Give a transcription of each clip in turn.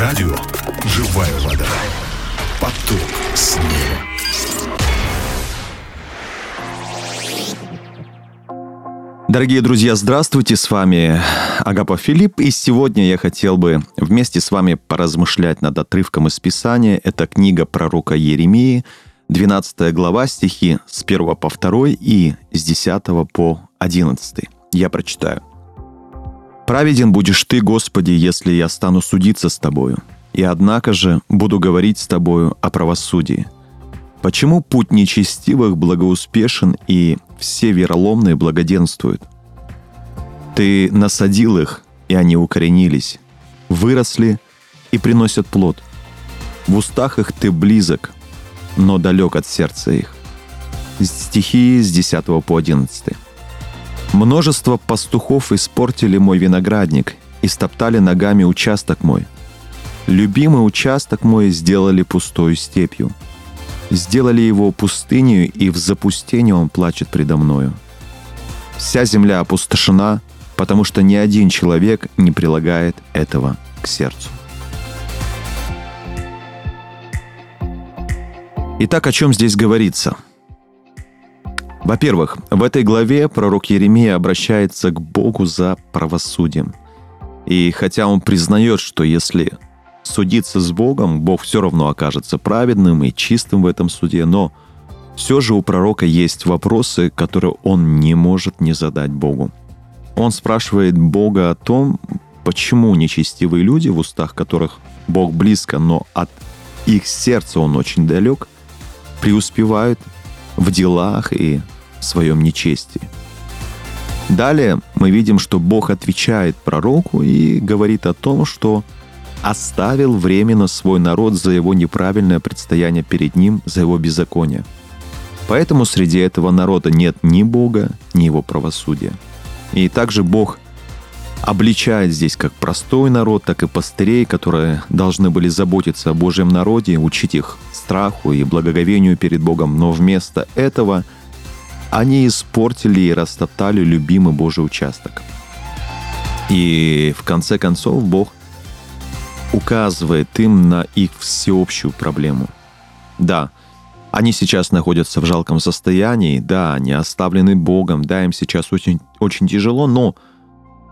Радио «Живая вода». Поток снега. Дорогие друзья, здравствуйте, с вами Агапов Филипп, и сегодня я хотел бы вместе с вами поразмышлять над отрывком из Писания. Это книга пророка Еремии, 12 глава, стихи с 1 по 2 и с 10 по 11. Я прочитаю. «Праведен будешь ты, Господи, если я стану судиться с тобою, и однако же буду говорить с тобою о правосудии. Почему путь нечестивых благоуспешен и все вероломные благоденствуют? Ты насадил их, и они укоренились, выросли и приносят плод. В устах их ты близок, но далек от сердца их. Стихи с 10 по 11. Множество пастухов испортили мой виноградник и стоптали ногами участок мой. Любимый участок мой сделали пустою степью. Сделали его пустынью, и в запустении он плачет предо мною. Вся земля опустошена, потому что ни один человек не прилагает этого к сердцу. Итак, о чем здесь говорится? Во-первых, в этой главе пророк Еремия обращается к Богу за правосудием. И хотя он признает, что если судиться с Богом, Бог все равно окажется праведным и чистым в этом суде, но все же у пророка есть вопросы, которые он не может не задать Богу. Он спрашивает Бога о том, почему нечестивые люди, в устах которых Бог близко, но от их сердца он очень далек – преуспевают в делах и в своем нечестии. Далее мы видим, что Бог отвечает пророку и говорит о том, что оставил временно свой народ за его неправильное предстояние перед ним, за его беззаконие. Поэтому среди этого народа нет ни Бога, ни его правосудия. И также Бог – обличает здесь как простой народ, так и пастырей, которые должны были заботиться о Божьем народе, учить их страху и благоговению перед Богом, но вместо этого они испортили и растоптали любимый Божий участок. И в конце концов Бог указывает им на их всеобщую проблему. Да, они сейчас находятся в жалком состоянии, да, они оставлены Богом, да, им сейчас очень, очень тяжело, но –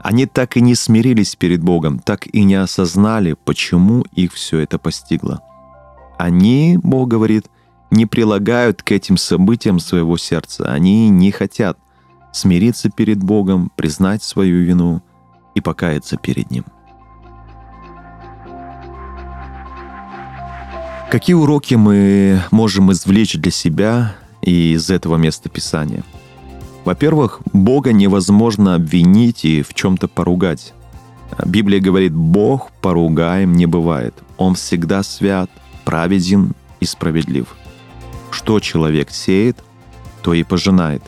они так и не смирились перед Богом, так и не осознали, почему их все это постигло. Они, Бог говорит, не прилагают к этим событиям своего сердца. Они не хотят смириться перед Богом, признать свою вину и покаяться перед Ним. Какие уроки мы можем извлечь для себя и из этого места Писания – во-первых, Бога невозможно обвинить и в чем-то поругать. Библия говорит, Бог поругаем не бывает. Он всегда свят, праведен и справедлив. Что человек сеет, то и пожинает.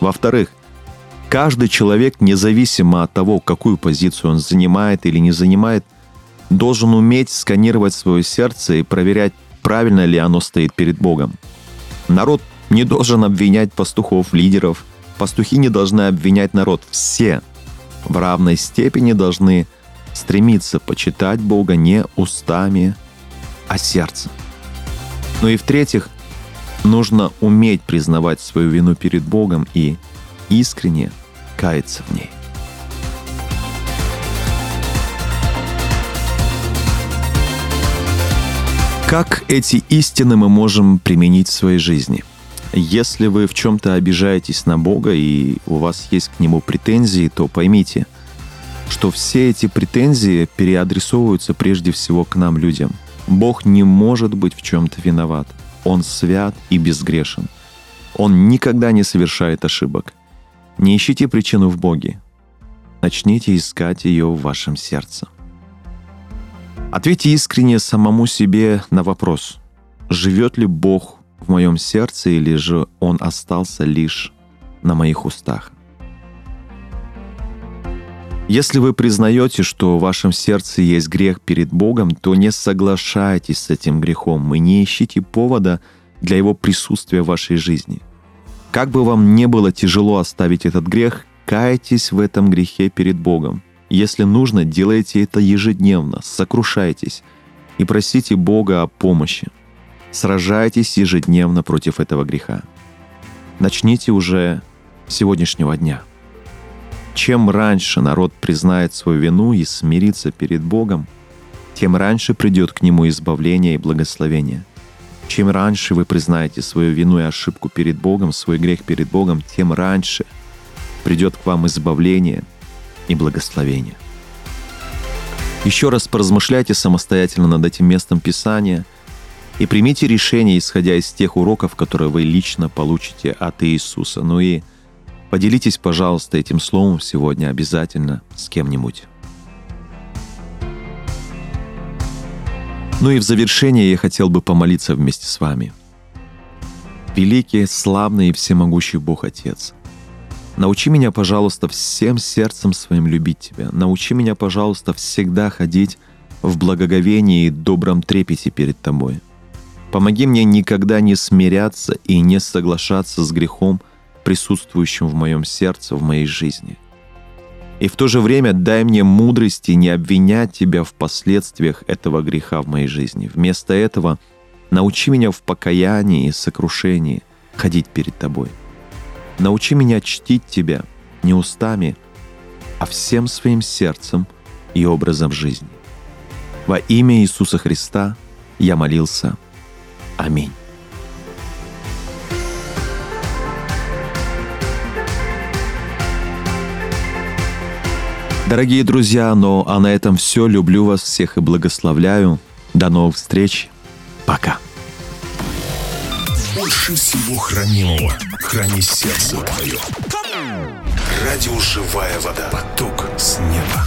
Во-вторых, каждый человек, независимо от того, какую позицию он занимает или не занимает, должен уметь сканировать свое сердце и проверять, правильно ли оно стоит перед Богом. Народ не должен обвинять пастухов, лидеров – Пастухи не должны обвинять народ. Все в равной степени должны стремиться почитать Бога не устами, а сердцем. Ну и в-третьих, нужно уметь признавать свою вину перед Богом и искренне каяться в ней. Как эти истины мы можем применить в своей жизни? Если вы в чем-то обижаетесь на Бога и у вас есть к Нему претензии, то поймите, что все эти претензии переадресовываются прежде всего к нам, людям. Бог не может быть в чем-то виноват. Он свят и безгрешен. Он никогда не совершает ошибок. Не ищите причину в Боге. Начните искать ее в вашем сердце. Ответьте искренне самому себе на вопрос, живет ли Бог в моем сердце или же он остался лишь на моих устах. Если вы признаете, что в вашем сердце есть грех перед Богом, то не соглашайтесь с этим грехом и не ищите повода для его присутствия в вашей жизни. Как бы вам не было тяжело оставить этот грех, кайтесь в этом грехе перед Богом. Если нужно, делайте это ежедневно, сокрушайтесь, и просите Бога о помощи. Сражайтесь ежедневно против этого греха. Начните уже с сегодняшнего дня. Чем раньше народ признает свою вину и смирится перед Богом, тем раньше придет к нему избавление и благословение. Чем раньше вы признаете свою вину и ошибку перед Богом, свой грех перед Богом, тем раньше придет к вам избавление и благословение. Еще раз поразмышляйте самостоятельно над этим местом Писания и примите решение, исходя из тех уроков, которые вы лично получите от Иисуса. Ну и поделитесь, пожалуйста, этим словом сегодня обязательно с кем-нибудь. Ну и в завершение я хотел бы помолиться вместе с вами. Великий, славный и всемогущий Бог Отец, научи меня, пожалуйста, всем сердцем своим любить Тебя. Научи меня, пожалуйста, всегда ходить в благоговении и добром трепете перед Тобой. Помоги мне никогда не смиряться и не соглашаться с грехом, присутствующим в моем сердце, в моей жизни – и в то же время дай мне мудрости не обвинять Тебя в последствиях этого греха в моей жизни. Вместо этого научи меня в покаянии и сокрушении ходить перед Тобой. Научи меня чтить Тебя не устами, а всем своим сердцем и образом жизни. Во имя Иисуса Христа я молился. Аминь. Дорогие друзья, ну а на этом все. Люблю вас всех и благословляю. До новых встреч. Пока. Больше всего хранимого храни сердце твое. Радио «Живая вода». Поток с неба.